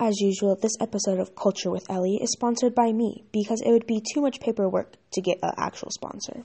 As usual, this episode of Culture with Ellie is sponsored by me because it would be too much paperwork to get an actual sponsor.